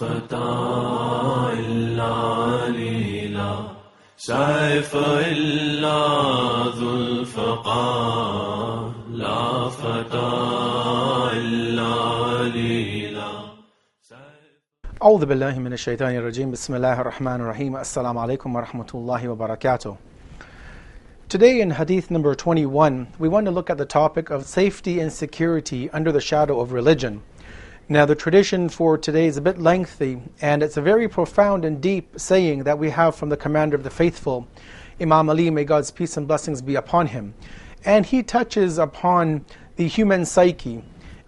فتى إلا علي لا سيف إلا ذو الفقار لا فتى إلا علي لا أعوذ بالله من الشيطان الرجيم بسم الله الرحمن الرحيم السلام عليكم ورحمة الله وبركاته Today in Hadith number 21, we want to look at the topic of safety and security under the shadow of religion. Now, the tradition for today is a bit lengthy, and it's a very profound and deep saying that we have from the Commander of the Faithful, Imam Ali, may God's peace and blessings be upon him. And he touches upon the human psyche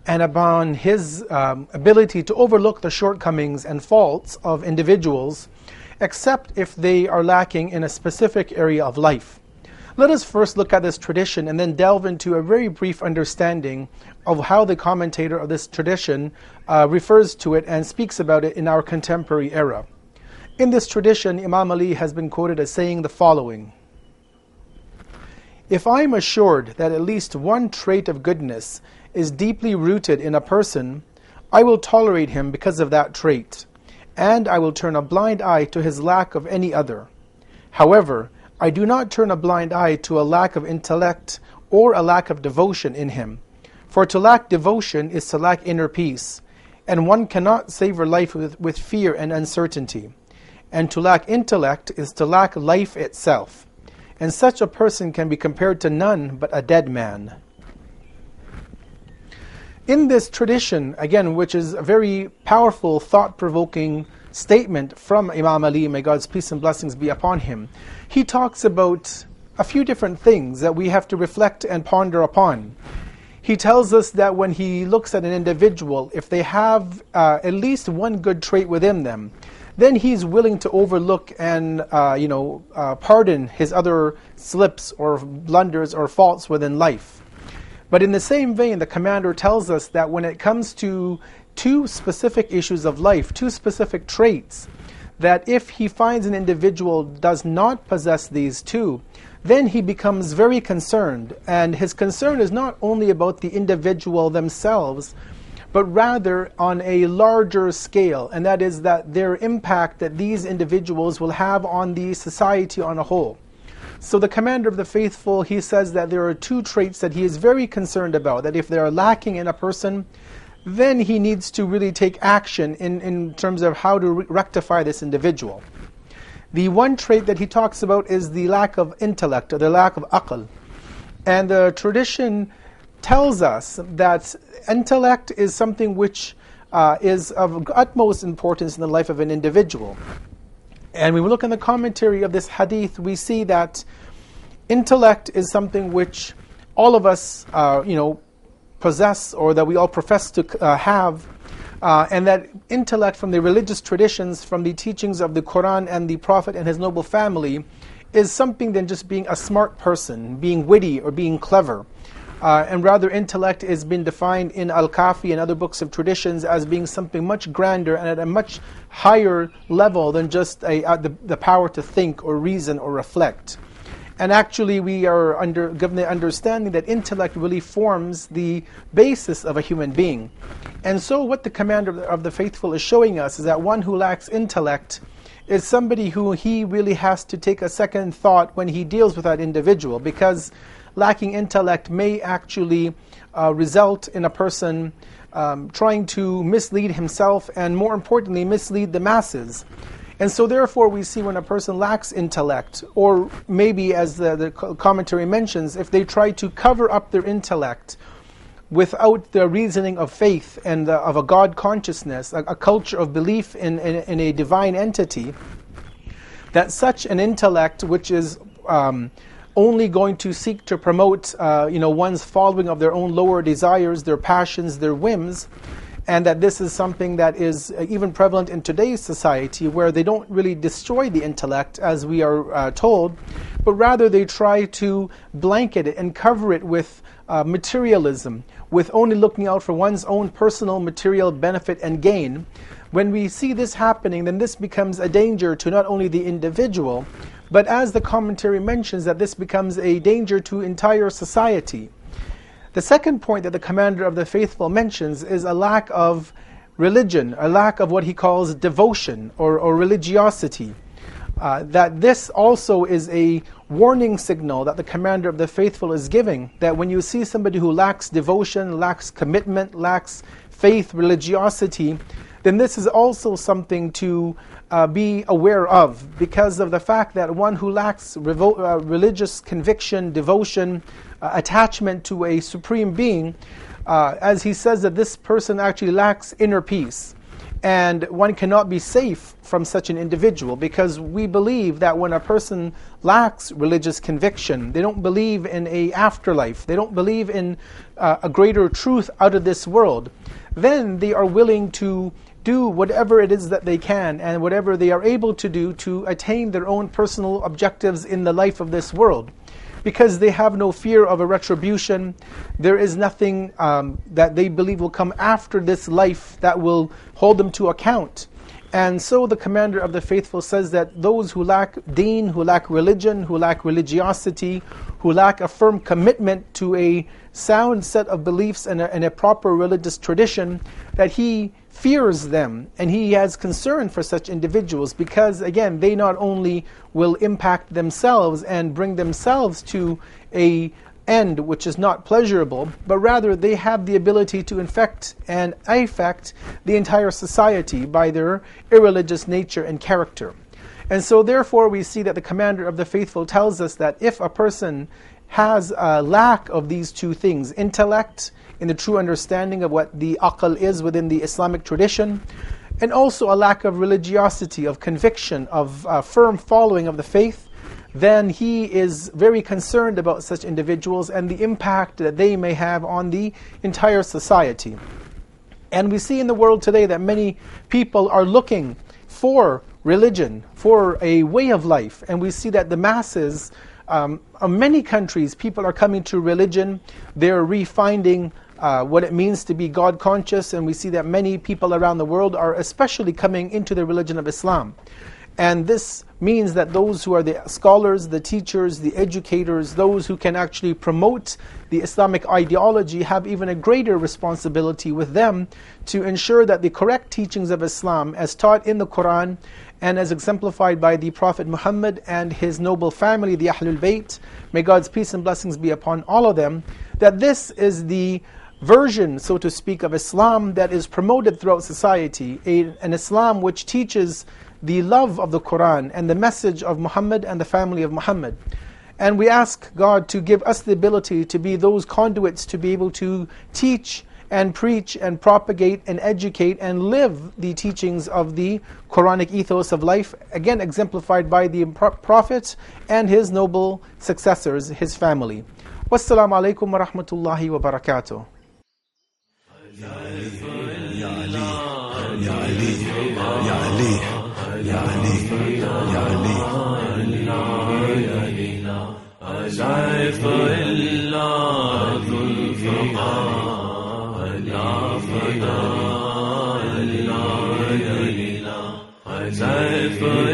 and upon his um, ability to overlook the shortcomings and faults of individuals, except if they are lacking in a specific area of life. Let us first look at this tradition and then delve into a very brief understanding of how the commentator of this tradition uh, refers to it and speaks about it in our contemporary era. In this tradition, Imam Ali has been quoted as saying the following If I am assured that at least one trait of goodness is deeply rooted in a person, I will tolerate him because of that trait, and I will turn a blind eye to his lack of any other. However, I do not turn a blind eye to a lack of intellect or a lack of devotion in him. For to lack devotion is to lack inner peace, and one cannot savor life with, with fear and uncertainty. And to lack intellect is to lack life itself. And such a person can be compared to none but a dead man. In this tradition, again, which is a very powerful, thought provoking statement from Imam Ali, may God's peace and blessings be upon him, he talks about a few different things that we have to reflect and ponder upon. He tells us that when he looks at an individual, if they have uh, at least one good trait within them, then he's willing to overlook and uh, you know uh, pardon his other slips or blunders or faults within life. But in the same vein, the commander tells us that when it comes to two specific issues of life, two specific traits, that if he finds an individual does not possess these two, then he becomes very concerned. And his concern is not only about the individual themselves, but rather on a larger scale, and that is that their impact that these individuals will have on the society on a whole. So the commander of the faithful, he says that there are two traits that he is very concerned about, that if they are lacking in a person, then he needs to really take action in, in terms of how to re- rectify this individual. The one trait that he talks about is the lack of intellect, or the lack of aql. And the tradition tells us that intellect is something which uh, is of utmost importance in the life of an individual. And when we look in the commentary of this hadith, we see that intellect is something which all of us, uh, you know, possess or that we all profess to uh, have, uh, and that intellect from the religious traditions, from the teachings of the Quran and the Prophet and his noble family, is something than just being a smart person, being witty or being clever. Uh, and rather, intellect has been defined in Al Kafi and other books of traditions as being something much grander and at a much higher level than just a, uh, the, the power to think or reason or reflect. And actually, we are under, given the understanding that intellect really forms the basis of a human being. And so, what the commander of the, faithful is showing us is that one who lacks intellect is somebody who he really has to take a second thought when he deals with that individual because lacking intellect may actually uh, result in a person um, trying to mislead himself and, more importantly, mislead the masses. And so, therefore, we see when a person lacks intellect, or maybe as the, the commentary mentions, if they try to cover up their intellect without the reasoning of faith and the, of a God consciousness, a, a culture of belief in, in, in, a divine entity, that such an intellect, which is um, only going to seek to promote, uh, you know, one's following of their own lower desires, their passions, their whims, and that this is something that is uh, even prevalent in today's society where they don't really destroy the intellect as we are uh, told, but rather they try to blanket it and cover it with uh, materialism, with only looking out for one's own personal material benefit and gain. When we see this happening, then this becomes a danger to not only the individual, but as the commentary mentions, that this becomes a danger to entire society. The second point that the commander of the faithful mentions is a lack of religion, a lack of what he calls devotion or, or religiosity. Uh, that this also is a warning signal that the commander of the faithful is giving. That when you see somebody who lacks devotion, lacks commitment, lacks faith, religiosity, then this is also something to uh, be aware of because of the fact that one who lacks revo- uh, religious conviction, devotion, uh, attachment to a supreme being, uh, as he says that this person actually lacks inner peace. And one cannot be safe from such an individual because we believe that when a person lacks religious conviction, they don't believe in a afterlife, they don't believe in uh, a greater truth out of this world, then they are willing to do whatever it is that they can and whatever they are able to do to attain their own personal objectives in the life of this world. Because they have no fear of a retribution, there is nothing um, that they believe will come after this life that will hold them to account. And so the commander of the faithful says that those who lack deen, who lack religion, who lack religiosity, who lack a firm commitment to a sound set of beliefs and a, and a proper religious tradition, that he fears them and he has concern for such individuals because, again, they not only will impact themselves and bring themselves to a end which is not pleasurable, but rather they have the ability to infect and affect the entire society by their irreligious nature and character. And so, therefore, we see that the commander of the faithful tells us that if a person has a lack of these two things, intellect in the true understanding of what the aql is within the Islamic tradition, and also a lack of religiosity, of conviction, of uh, firm following of the faith, then he is very concerned about such individuals and the impact that they may have on the entire society. And we see in the world today that many people are looking for religion, for a way of life, and we see that the masses. Um, in many countries, people are coming to religion. They're refinding uh, what it means to be God conscious, and we see that many people around the world are especially coming into the religion of Islam. And this means that those who are the scholars, the teachers, the educators, those who can actually promote the Islamic ideology have even a greater responsibility with them to ensure that the correct teachings of Islam, as taught in the Quran and as exemplified by the Prophet Muhammad and his noble family, the Ahlul Bayt, may God's peace and blessings be upon all of them, that this is the version, so to speak, of Islam that is promoted throughout society, a, an Islam which teaches the love of the Quran and the message of Muhammad and the family of Muhammad. And we ask God to give us the ability to be those conduits to be able to teach and preach and propagate and educate and live the teachings of the Quranic ethos of life, again exemplified by the Prophet and his noble successors, his family. Wassalamu alaikum wa rahmatullahi wa barakatuh. يا علي Zeit für